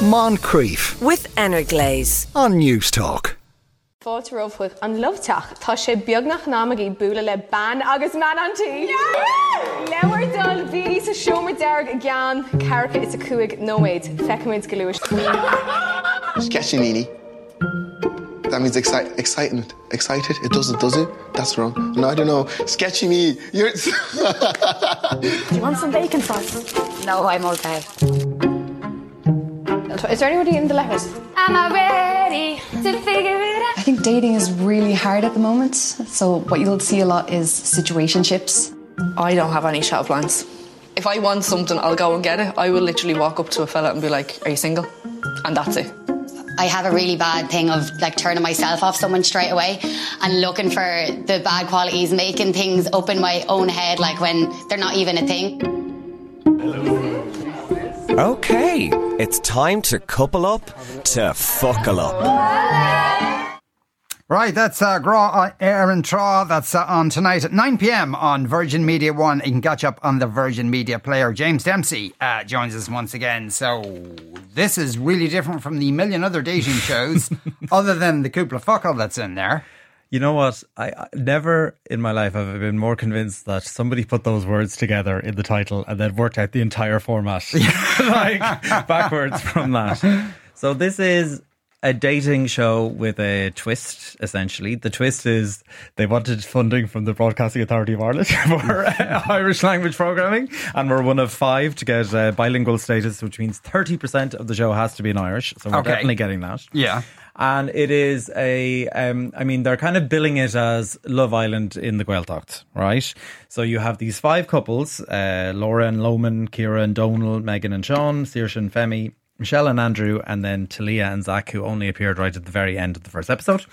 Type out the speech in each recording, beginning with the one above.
Moncrieff with Energlaze on Newstalk. Fáte rohfuil an loteach tá sé beagnach námaí buúla le ban agus man antí. Leabhar dul bhí sa siomar deag a gcean carcha is a cuaig nóméid feicimiid goúir. Sketchy Nini. That means exci- exciting. Excited? It doesn't, does it? That's wrong. No, I don't know. Sketchy me. You're. Do you want some bacon sauce? No, I'm okay. Is there anybody in the letters? Am I ready to figure it out? I think dating is really hard at the moment. So what you'll see a lot is situationships. I don't have any shelf lines. If I want something, I'll go and get it. I will literally walk up to a fella and be like, "Are you single?" And that's it. I have a really bad thing of like turning myself off someone straight away and looking for the bad qualities, making things up in my own head like when they're not even a thing. Okay, it's time to couple up to fuckle up. Right, that's uh, Grá ar an Trá. That's uh, on tonight at 9 pm on Virgin Media 1. You can catch up on the Virgin Media player. James Dempsey uh, joins us once again. So, this is really different from the million other dating shows, other than the Kupla Fuckle that's in there. You know what? I, I never in my life have I been more convinced that somebody put those words together in the title and then worked out the entire format, like backwards from that. So this is a dating show with a twist, essentially. The twist is they wanted funding from the Broadcasting Authority of Ireland for uh, Irish language programming, and we're one of five to get uh, bilingual status, which means 30% of the show has to be in Irish. So we're Okay. definitely getting that. Yeah. And it is a, um, I mean, they're kind of billing it as Love Island in the Gaeltacht, right? So you have these five couples, uh, Laura and Loman, Kira and Donal, Megan and Sean, Saoirse and Femi, Michelle and Andrew, and then Talia and Zach, who only appeared right at the very end of the first episode.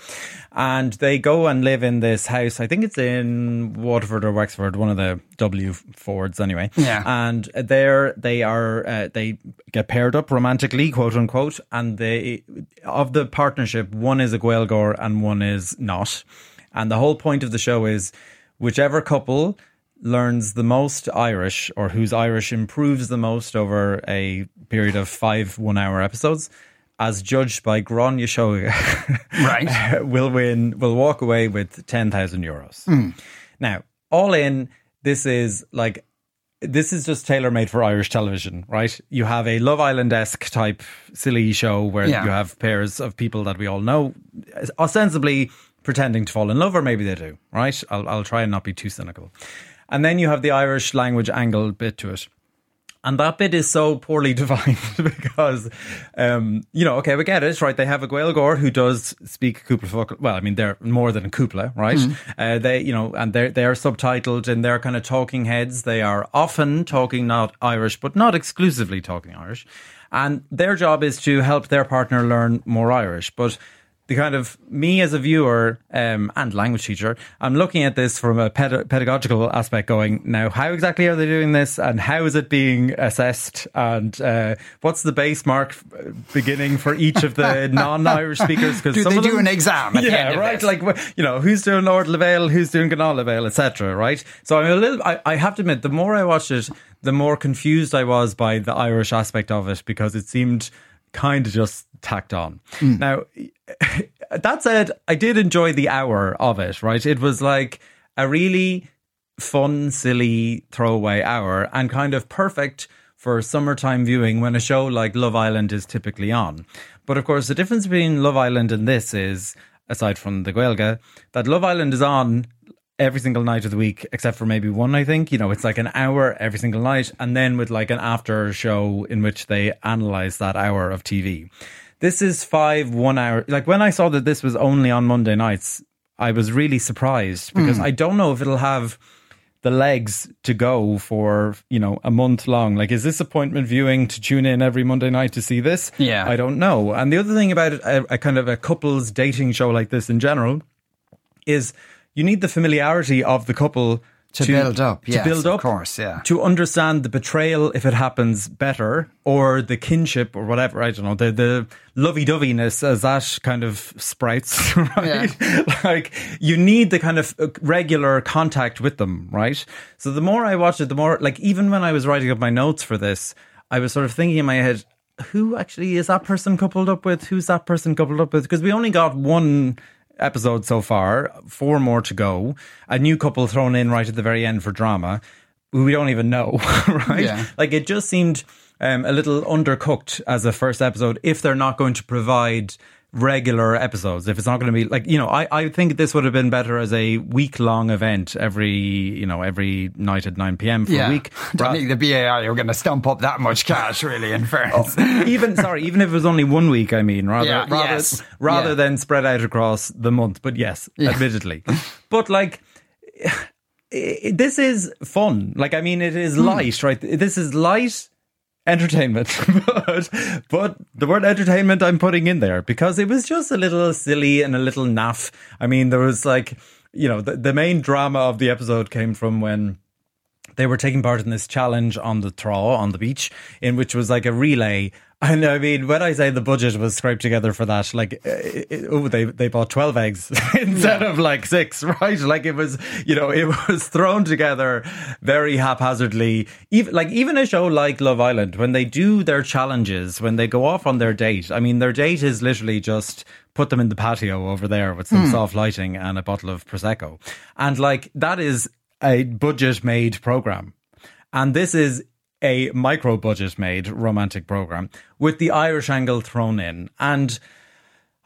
And they go and live in this house. I think it's in Waterford or Wexford, one of the W Fords anyway. Yeah. And there they are, uh, they get paired up romantically, quote unquote. And they, of the partnership, one is a Gaeilgeoir and one is not. And the whole point of the show is whichever couple learns the most Irish or whose Irish improves the most over a period of five one hour episodes, as judged by Gráinne Seoige, Right. will win, will walk away with 10,000 euros. Hmm. Now, all in, this is like, this is just tailor made for Irish television, right? You have a Love Island esque type silly show where Yeah. you have pairs of people that we all know, ostensibly pretending to fall in love, or maybe they do, right? I'll, I'll try and not be too cynical. And then you have the Irish language angle bit to it. And that bit is so poorly defined because, um, you know, okay, we get it, right? They have a Gaeilgeoir who does speak Kupla. Well, I mean, they're more than a Kupla, right? Uh, they, you know, and they're, they're subtitled and they're kind of talking heads. They are often talking not Irish, but not exclusively talking Irish. And their job is to help their partner learn more Irish. But the kind of me as a viewer um, and language teacher, I'm looking at this from a ped- pedagogical aspect. Going now, how exactly are they doing this, and how is it being assessed, and uh, what's the base mark uh, beginning for each of the non-Irish speakers? Because they do an exam yeah, right. Like you know, who's doing Lord Lavale, who's doing Ganal Lavale, etc. Right. So I'm a little. I, I have to admit, the more I watched it, the more confused I was by the Irish aspect of it because it seemed kind of just tacked on. Mm. Now, that said, I did enjoy the hour of it, right? It was like a really fun, silly throwaway hour and kind of perfect for summertime viewing when a show like Love Island is typically on. But of course, the difference between Love Island and this is, aside from the Gaeilge, that Love Island is on every single night of the week, except for maybe one, I think. You know, it's like an hour every single night, and then with like an after show in which they analyze that hour of TV. This is five one hour. Like when I saw that this was only on Monday nights, I was really surprised hmm. because I don't know if it'll have the legs to go for you know a month long like is this appointment viewing to tune in every monday night to see this Yeah. i don't know and the other thing about it, a, a kind of a couples dating show like this in general is you need the familiarity of the couple To build up, to yes, build of course, yeah. to understand the betrayal if it happens better or the kinship or whatever i don't know the the lovey-doveyness as that kind of sprouts right like you need the kind of uh, regular contact with them right so the more i watch it the more like even when i was writing up my notes for this i was sort of thinking in my head who actually is that person coupled up with? Who's that person coupled up with? Because we only got one episode so far, four more to go. A new couple thrown in right at the very end for drama, we don't even know, right? Yeah. Like it just seemed um, a little undercooked as a first episode if they're not going to provide regular episodes if it's not going to be like you know I, I think this would have been better as a week long event every you know every night at 9pm for a week Don't think the BAI You're going to stump up that much cash, really, in fairness. even sorry, even if it was only one week, I mean, rather Yeah, rather, yes. rather Yeah. than spread out across the month. But yes, admittedly, but like. This is fun. Like, I mean, it is Hmm. light, right? This is light entertainment, but but the word entertainment I'm putting in there because it was just a little silly and a little naff. I mean, there was like, you know, the, the main drama of the episode came from when they were taking part in this challenge on the Trá on the beach, in which was like a relay. And I mean, when I say the budget was scraped together for that, like, uh, it, oh, they they bought twelve eggs instead of like six, right? Like it was, you know, it was thrown together very haphazardly. Even like even a show like Love Island, when they do their challenges, when they go off on their date, I mean, their date is literally just put them in the patio over there with some hmm. soft lighting and a bottle of prosecco, and like that is a budget made program. And this is a micro budget made romantic program with the Irish angle thrown in. And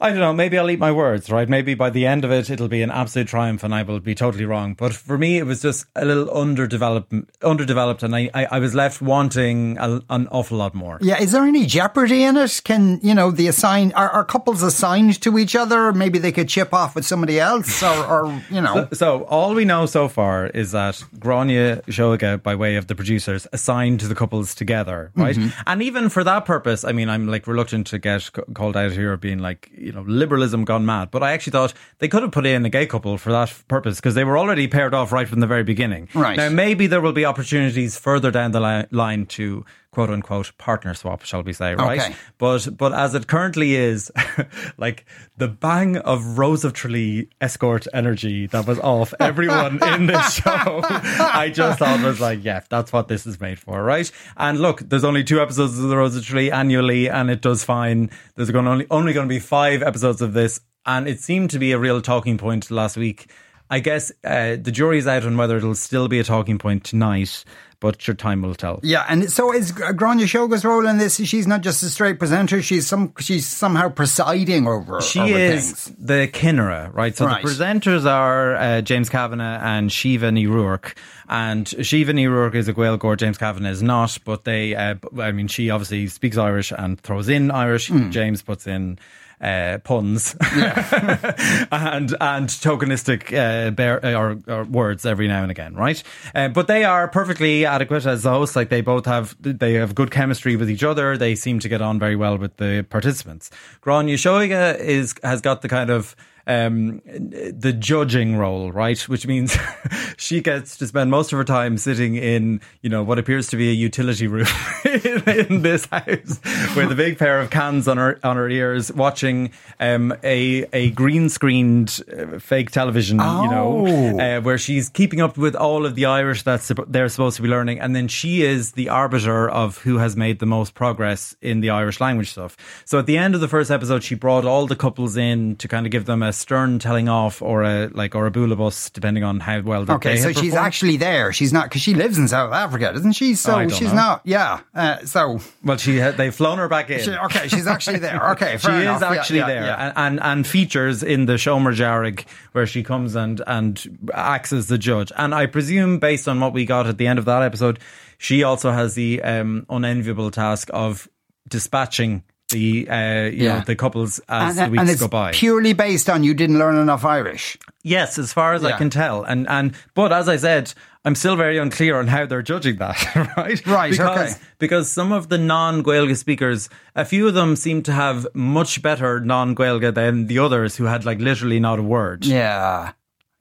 I don't know, maybe I'll eat my words, right? Maybe by the end of it, it'll be an absolute triumph and I will be totally wrong. But for me, it was just a little underdeveloped, underdeveloped and I, I, I was left wanting a, an awful lot more. Yeah, is there any jeopardy in it? Can you know the assign are, are couples assigned to each other? Maybe they could chip off with somebody else, or, or you know. So all we know so far is that Gráinne Seoige, by way of the producers, assigned the couples together, right? Mm-hmm. And even for that purpose, I mean, I'm like reluctant to get called out here being like, you know, liberalism gone mad. But I actually thought they could have put in a gay couple for that purpose because they were already paired off right from the very beginning. Right. Now, maybe there will be opportunities further down the li- line to quote unquote partner swap, shall we say, right? Okay. But but as it currently is, like the bang of Rose of Tralee escort energy that was off everyone in this show, I just thought was like, yeah, that's what this is made for, right? And look, there's only two episodes of the Rose of Tralee annually, and it does fine. There's going only only going to be five episodes of this, and it seemed to be a real talking point last week. I guess uh, the jury's out on whether it'll still be a talking point tonight, but your time will tell. Yeah, and so is Gráinne Seoige's role in this? She's not just a straight presenter; she's some she's somehow presiding over. She over is things. the Kinnera, right? So Right. the presenters are uh, James Kavanagh and Shiva O'Rourke. And Shiva O'Rourke is a Gaeilgeoir, James Kavanagh is not, but they, uh, I mean, she obviously speaks Irish and throws in Irish. Hmm. James puts in uh, puns and and tokenistic uh, bear, uh, or, or words every now and again, right? Uh, but they are perfectly adequate as hosts. Like they both have they have good chemistry with each other. They seem to get on very well with the participants. Gráinne Seoige is has got the kind of um, the judging role, right? Which means she gets to spend most of her time sitting in, you know, what appears to be a utility room in, in this house with a big pair of cans on her on her ears, watching um, a a green screened uh, fake television, you know, Oh. uh, where she's keeping up with all of the Irish that they're supposed to be learning, and then she is the arbiter of who has made the most progress in the Irish language stuff. So at the end of the first episode, she brought all the couples in to kind of give them a stern telling off or a like or a bus, depending on how well Okay, so she's performed. actually there. She's not because she lives in South Africa, doesn't she? So she's know. not. Yeah. Uh, so well, she they've flown her back in. she, okay, she's actually there. Okay, she fair is enough. Yeah, actually yeah, there yeah. And, and and features in the Shomer Jarrig where she comes and and acts as the judge. And I presume, based on what we got at the end of that episode, she also has the um, unenviable task of dispatching the uh, you Yeah. know the couples as and, the weeks and it's go by. purely based on you didn't learn enough Irish. Yes, as far as I can tell, and and but as I said, I'm still very unclear on how they're judging that. right, Right, Because okay. because some of the non-Gaeilge speakers, a few of them seem to have much better non-Gaeilge than the others who had like literally not a word. Yeah.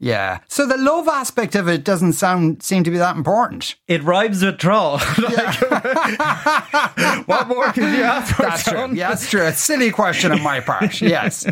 Yeah. So the love aspect of it doesn't sound seem to be that important. It rhymes with troll. Like, what more could you ask for? That's true. Yeah, that's true. A silly question on my part. Yes.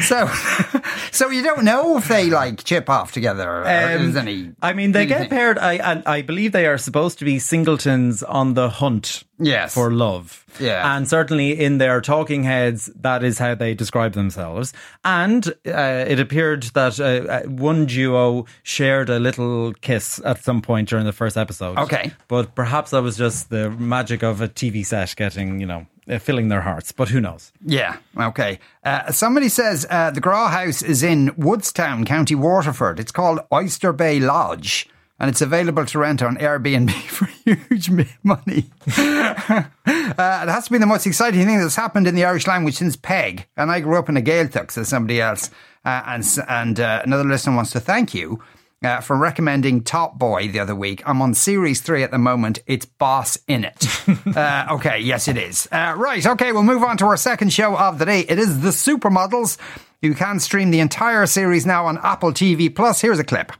So, so you don't know if they like chip off together. Or Um, any, I mean, they get paired. I and I believe they are supposed to be singletons on the hunt Yes. for love. Yeah. and certainly in their talking heads, that is how they describe themselves. And uh, it appeared that uh, uh, one duo shared a little kiss at some point during the first episode. Okay. but perhaps that was just the magic of a TV set getting you know uh, filling their hearts. But who knows? Yeah, okay. Uh, somebody says uh, the Graw House is in Woodstown, County Waterford. It's called Oyster Bay Lodge. And it's available to rent on Airbnb for huge money. uh, it has to be the most exciting thing that's happened in the Irish language since Peig. And I grew up in a Gaeltacht, says somebody else. Uh, and and uh, another listener wants to thank you uh, for recommending Top Boy the other week. I'm on series three at the moment. It's Boss in it. uh, okay, yes, it is. Uh, right, okay, we'll move on to our second show of the day. It is The Supermodels. You can stream the entire series now on Apple TV Plus. Here's a clip.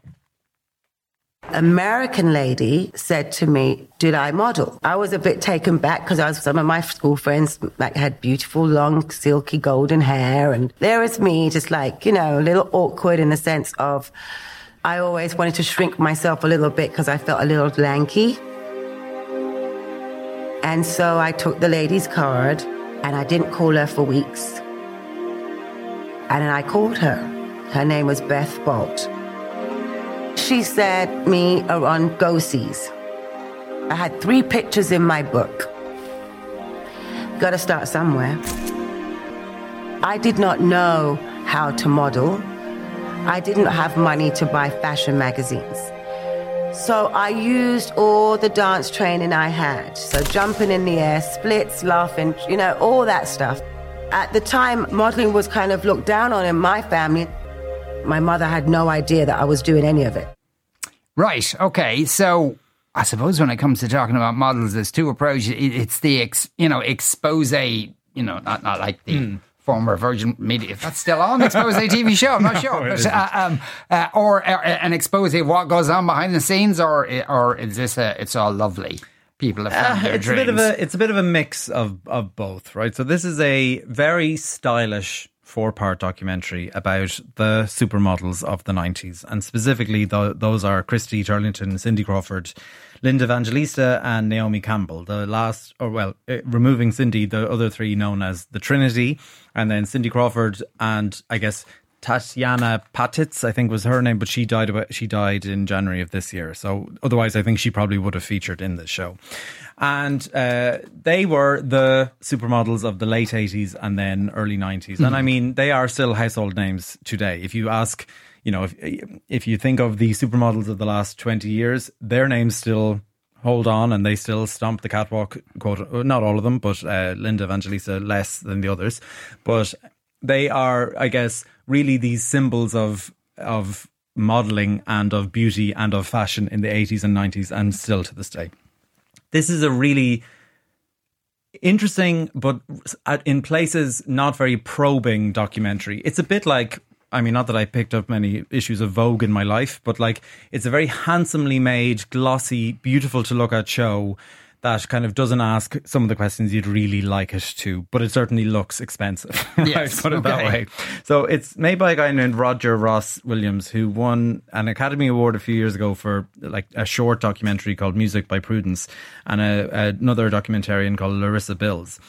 American lady said to me, Did I model? I was a bit taken back because I was some of my school friends like had beautiful, long, silky, golden hair. And there was me, just like, you know, a little awkward in the sense of I always wanted to shrink myself a little bit because I felt a little lanky. And so I took the lady's card and I didn't call her for weeks. And then I called her. Her name was Beth Boldt. She said me are on go-sees. I had three pictures in my book. Got to start somewhere. I did not know how to model. I didn't have money to buy fashion magazines. So I used all the dance training I had. So jumping in the air, splits, laughing, you know, all that stuff. At the time, modeling was kind of looked down on in my family. My mother had no idea that I was doing any of it. Right. Okay. So I suppose when it comes to talking about models, there's two approaches. It's the ex, you know expose, you know, not not like the. Hmm. Former Virgin Media, if that's still on, expose TV show. I'm not sure, but, uh, um, uh, or uh, an expose of what goes on behind the scenes, or or is this a? It's all lovely. People have found their Uh, it's dreams. a bit of a it's a bit of a mix of of both, right? So this is a very stylish four part documentary about the supermodels of the 90s and specifically th- those are Christy Turlington, Cindy Crawford, Linda Evangelista and Naomi Campbell. The last or well, uh, removing Cindy, the other three known as the Trinity and then Cindy Crawford and I guess Tatiana Patitz, I think was her name, but she died about she died in January of this year. So otherwise, I think she probably would have featured in this show. And uh, they were the supermodels of the late eighties and then early nineties. And I mean, they are still household names today. If you ask, you know, if if you think of the supermodels of the last twenty years, their names still hold on and they still stomp the catwalk. Quote, not all of them, but uh, Linda Evangelista less than the others. But they are, I guess, really these symbols of of modeling and of beauty and of fashion in the 80s and 90s and still to this day. This is a really interesting but in places not very probing documentary. It's a bit like I mean not that I picked up many issues of Vogue in my life, but like it's a very handsomely made, glossy, beautiful to look at show that kind of doesn't ask some of the questions you'd really like it to, but it certainly looks expensive. Yes, put it that way. So it's made by a guy named Roger Ross Williams, who won an Academy Award a few years ago for like a short documentary called Music by Prudence, and a, another documentarian called Larissa Bills.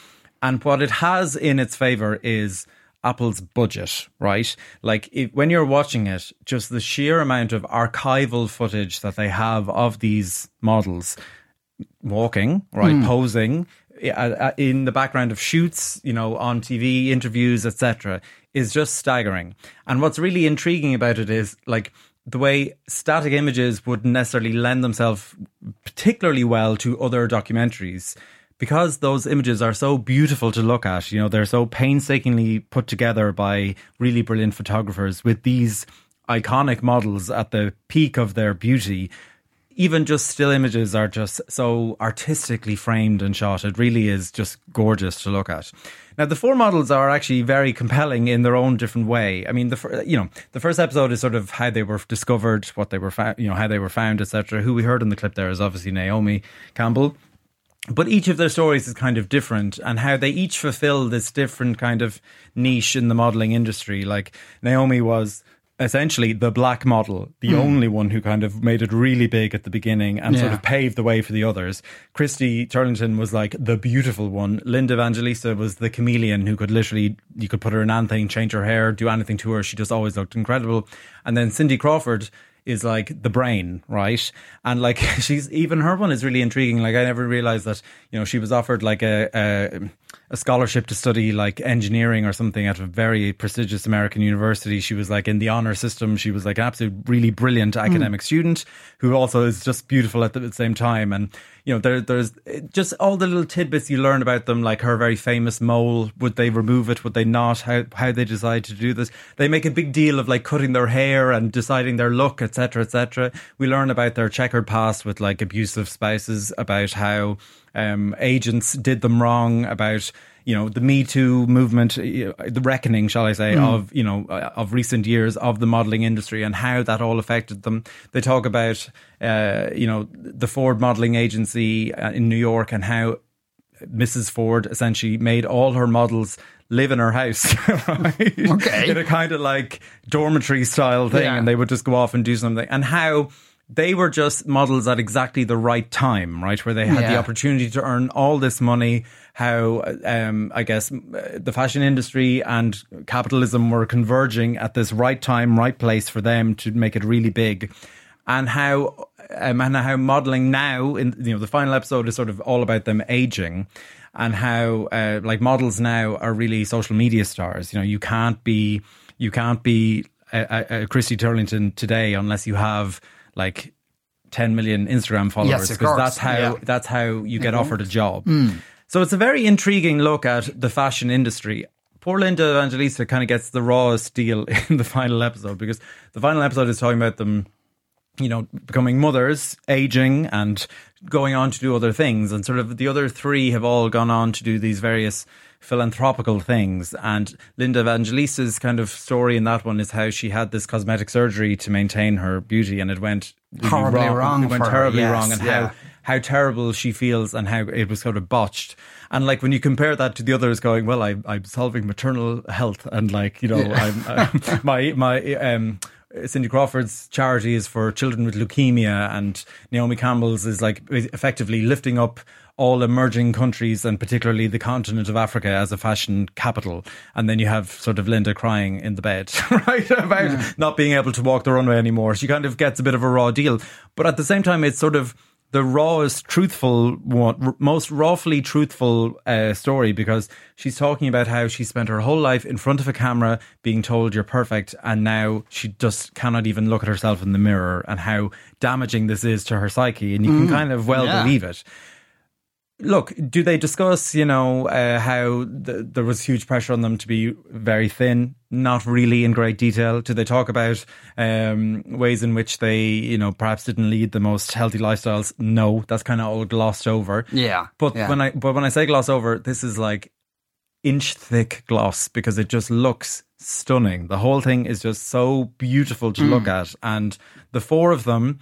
And what it has in its favor is Apple's budget, right? Like if, when you're watching it, just the sheer amount of archival footage that they have of these models walking, right, posing uh, uh, in the background of shoots, you know, on TV, interviews, etc., is just staggering. And what's really intriguing about it is like the way static images wouldn't necessarily lend themselves particularly well to other documentaries because those images are so beautiful to look at. You know, they're so painstakingly put together by really brilliant photographers with these iconic models at the peak of their beauty even just still images are just so artistically framed and shot. It really is just gorgeous to look at. Now, the four models are actually very compelling in their own different way. I mean, the you know the first episode is sort of how they were discovered, what they were found, you know, how they were found, etc. Who we heard in the clip there is obviously Naomi Campbell. But each of their stories is kind of different and how they each fulfill this different kind of niche in the modeling industry. Like naomi was essentially the black model the Hmm. only one who kind of made it really big at the beginning and sort of paved the way for the others. Christy turlington was like the beautiful one. Linda evangelista was the chameleon who could literally you could put her in anything change her hair do anything to her. She just always looked incredible. And then cindy crawford is like the brain, right? And like she's even her one is really intriguing. Like I never realized that you know she was offered like a a, a scholarship to study like engineering or something at a very prestigious American university. She was like in the honor system. She was like an absolute really brilliant hmm. academic student who also is just beautiful at the same time. And you know there there's just all the little tidbits you learn about them, like her very famous mole. Would they remove it? Would they not? How how they decide to do this? They make a big deal of like cutting their hair and deciding their look, etc., etc. We learn about their checkered past with like abusive spouses, about how um, agents did them wrong, about you know the Me Too movement, the reckoning, shall I say, Mm. of you know uh, of recent years of the modelling industry and how that all affected them. They talk about uh, you know the Ford modelling agency uh, in New York and how Mrs. Ford essentially made all her models live in her house, right? Okay. in a kind of like dormitory style thing, Yeah. and they would just go off and do something, and how. They were just models at exactly the right time, right? Where they had the opportunity to earn all this money. How, um, I guess, uh, the fashion industry and capitalism were converging at this right time, right place for them to make it really big. And how, um, and how modeling now, in you know, the final episode is sort of all about them aging, and how, uh, like models now are really social media stars. You know, you can't be, you can't be a, a Christy Turlington today unless you have like 10 million Instagram followers because course. that's how Yeah. that's how you get Mhm. offered a job. Mm. So it's a very intriguing look at the fashion industry. Poor Linda Evangelista kind of gets the rawest deal in the final episode because the final episode is talking about them, you know, becoming mothers, aging, and going on to do other things. And sort of the other three have all gone on to do these various philanthropical things. And Linda Evangelista's kind of story in that one is how she had this cosmetic surgery to maintain her beauty, and it went really Horribly wrong It went for her, terribly yes, wrong, and yeah. how how terrible she feels and how it was sort of botched. And like when you compare that to the others going, well, I, I'm solving maternal health and like, you know, Yeah. I'm, uh, my, my, um, Cindy Crawford's charity is for children with leukemia and Naomi Campbell's is like effectively lifting up all emerging countries and particularly the continent of Africa as a fashion capital. And then you have sort of Linda crying in the bed, right? About not being able to walk the runway anymore. She kind of gets a bit of a raw deal. But at the same time, it's sort of the rawest, truthful most rawfully truthful uh, story because she's talking about how she spent her whole life in front of a camera being told you're perfect, and now she just cannot even look at herself in the mirror, and how damaging this is to her psyche. And you can Mm. kind of well Yeah. believe it. Look, do they discuss, you know, uh, how th- there was huge pressure on them to be very thin? Not really in great detail. Do they talk about um, ways in which they, you know, perhaps didn't lead the most healthy lifestyles? No, that's kind of all glossed over. Yeah, But yeah. when I but when I say gloss over, this is like inch thick gloss because it just looks stunning. The whole thing is just so beautiful to look Mm. at, and the four of them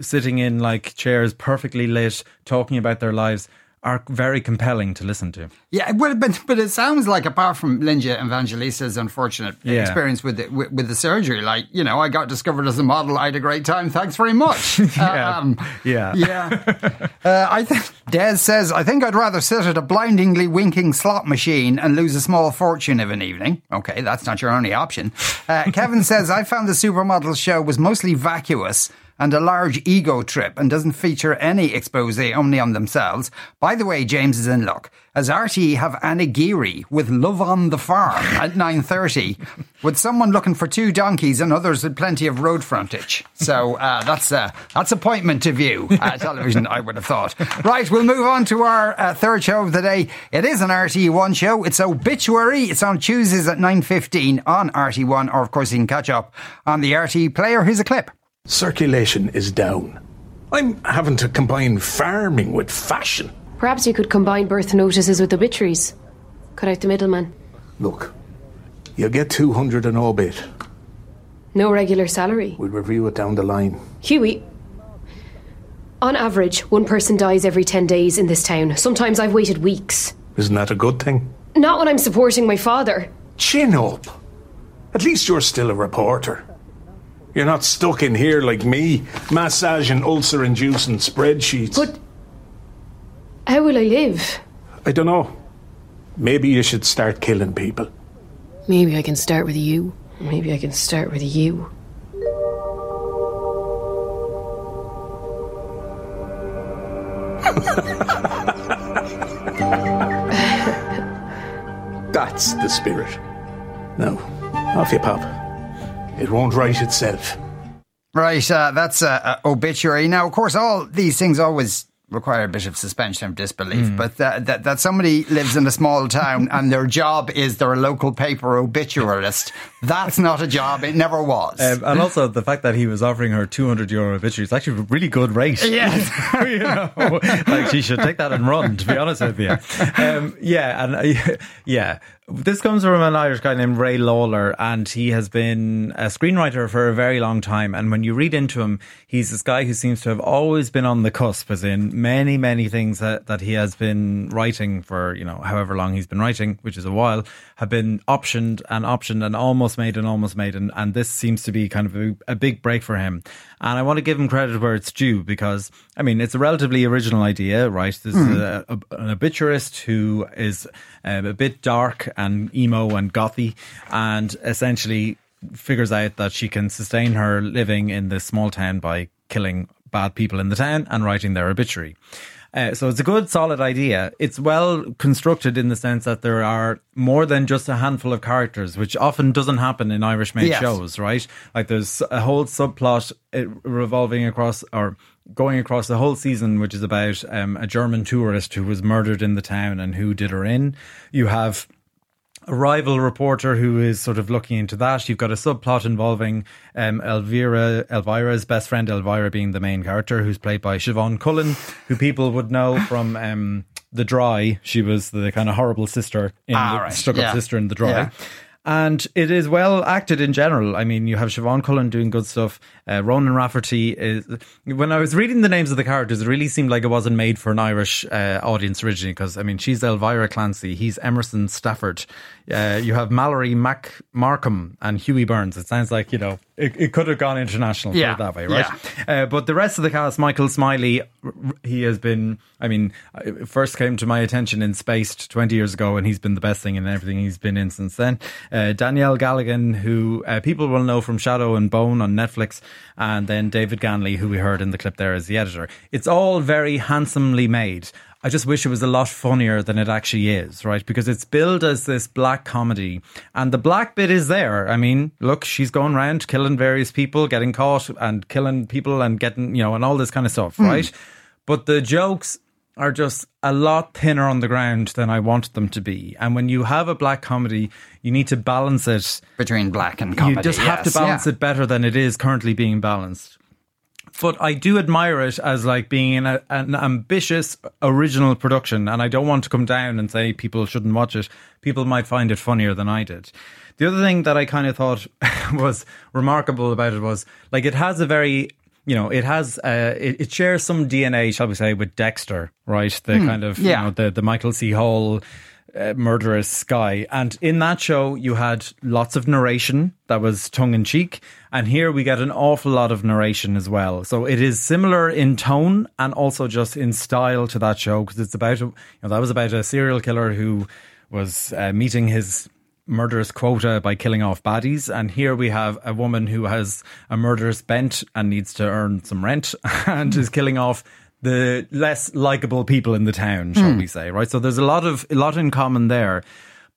sitting in like chairs, perfectly lit, talking about their lives, are very compelling to listen to. Yeah, well, but but it sounds like apart from Linda Evangelista's unfortunate Yeah. experience with the, with, with the surgery, like you know, I got discovered as a model. I had a great time. Thanks very much. Yeah. Um, Yeah. yeah. Uh, I think Des says I think I'd rather sit at a blindingly winking slot machine and lose a small fortune of an evening. Okay, that's not your only option. Uh, Kevin says I found the supermodel show was mostly vacuous and a large ego trip and doesn't feature any expose only on themselves. By the way, James is in luck. As RTE have Anagiri with Love on the Farm at 9.30 with someone looking for two donkeys and others with plenty of road frontage. So uh, that's, uh, that's appointment to view uh, television, I would have thought. Right, we'll move on to our uh, third show of the day. It is an RTE1 show. It's Obituary. It's on Tuesdays at 9.15 on RTE1 or of course you can catch up on the RTE player. Here's a clip. Circulation is down. I'm having to combine farming with fashion. Perhaps you could combine birth notices with obituaries. Cut out the middleman. Look, you'll get 200 an obit. No regular salary. We'll review it down the line. Huey. On average, one person dies every 10 days in this town. Sometimes I've waited weeks. Isn't that a good thing? Not when I'm supporting my father. Chin up. At least you're still a reporter. You're not stuck in here like me, massaging ulcer inducing spreadsheets. But how will I live? I don't know. Maybe you should start killing people. Maybe I can start with you. Maybe I can start with you. That's the spirit. Now, off you pop. It won't write itself. Right, uh, that's uh, uh, obituary. Now, of course, all these things always require a bit of suspension of disbelief, Mm. but that, that, that somebody lives in a small town and their job is they're a local paper obituarist, that's not a job. It never was. Um, and also the fact that he was offering her 200 euro obituary is actually a really good rate. Yes. you know, like she should take that and run, to be honest with you. Um, yeah, and uh, yeah. This comes from an Irish guy named Ray Lawlor, and he has been a screenwriter for a very long time. And when you read into him, he's this guy who seems to have always been on the cusp, as in many, many things that, that he has been writing for, you know, however long he's been writing, which is a while, have been optioned and optioned and almost made and almost made. And, and this seems to be kind of a, a big break for him. And I want to give him credit where it's due because, I mean, it's a relatively original idea, right? This is a, a, an obituarist who is um, a bit dark and emo and gothy and essentially figures out that she can sustain her living in this small town by killing bad people in the town and writing their obituary. Uh, so it's a good, solid idea. It's well constructed in the sense that there are more than just a handful of characters, which often doesn't happen in Irish made Yes. shows, right? Like there's a whole subplot uh, revolving across or going across the whole season, which is about um, a German tourist who was murdered in the town and who did her in. You have a rival reporter who is sort of looking into that. You've got a subplot involving um, Elvira, Elvira's best friend, Elvira being the main character, who's played by Siobhan Cullen, who people would know from um, The Dry. She was the kind of horrible sister in Ah, the right. stuck up Yeah. sister in The Dry. Yeah. And it is well acted in general. I mean, you have Siobhan Cullen doing good stuff. Uh, Ronan Rafferty is. When I was reading the names of the characters, it really seemed like it wasn't made for an Irish uh, audience originally. Because I mean, she's Elvira Clancy, he's Emerson Stafford. Uh, you have Mallory Mac Markham and Huey Burns. It sounds like you know it, it could have gone international. Yeah. Put it that way, right? Uh, but the rest of the cast, Michael Smiley, he has been. I mean, first came to my attention in Spaced 20 years ago, and he's been the best thing in everything he's been in since then. Uh, Danielle Galligan, who uh, people will know from Shadow and Bone on Netflix, and then David Ganly, who we heard in the clip there as the editor. It's all very handsomely made. I just wish it was a lot funnier than it actually is, right? Because it's billed as this black comedy, and the black bit is there. I mean, look, she's going around killing various people, getting caught, and killing people, and getting, you know, and all this kind of stuff, Hmm. right? But the jokes are just a lot thinner on the ground than I want them to be. And when you have a black comedy, you need to balance it between black and comedy. You just have to balance yeah. it better than it is currently being balanced. But I do admire it as like being an, an ambitious original production, and I don't want to come down and say people shouldn't watch it. People might find it funnier than I did. The other thing that I kind of thought was remarkable about it was like it has a very you know it has uh, it, it shares some DNA, shall we say, with Dexter, right? The Hmm, kind of yeah. you know the the Michael C. Hall uh, murderous guy. And in that show, you had lots of narration that was tongue in cheek. And here we get an awful lot of narration as well. So it is similar in tone and also just in style to that show because it's about, a, you know, that was about a serial killer who was uh, meeting his murderous quota by killing off baddies. And here we have a woman who has a murderous bent and needs to earn some rent and is killing off the less likable people in the town, shall Hmm. we say, right? So there's a lot of a lot in common there.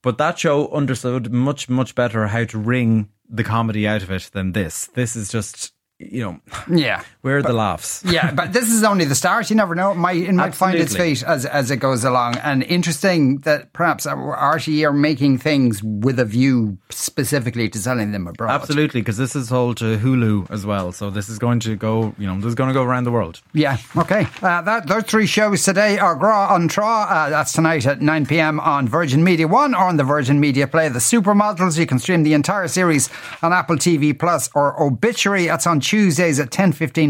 But that show understood much, much better how to wring the comedy out of it than this. This is just, you know, Yeah. Where are the laughs? yeah, but this is only the start. You never know. It might, it might find its fate as, as it goes along. And interesting that perhaps RTE are making things with a view specifically to selling them abroad. Absolutely, because this is sold to Hulu as well. So this is going to go, you know, this is going to go around the world. Yeah, okay. Uh, that, those three shows today are Gra on Tra. Uh, that's tonight at 9 pm on Virgin Media 1 or on the Virgin Media Play. The Supermodels, you can stream the entire series on Apple TV Plus or Obituary. That's on Tuesdays at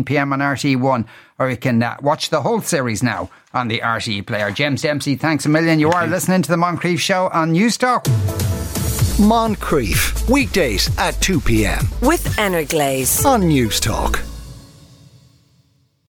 10.15pm on RTE1, or you can uh, watch the whole series now on the RTE player. James Dempsey, thanks a million. You are listening to the Moncrieff Show on Newstalk. Moncrieff, weekdays at 2 p.m. With Energlaze on Newstalk.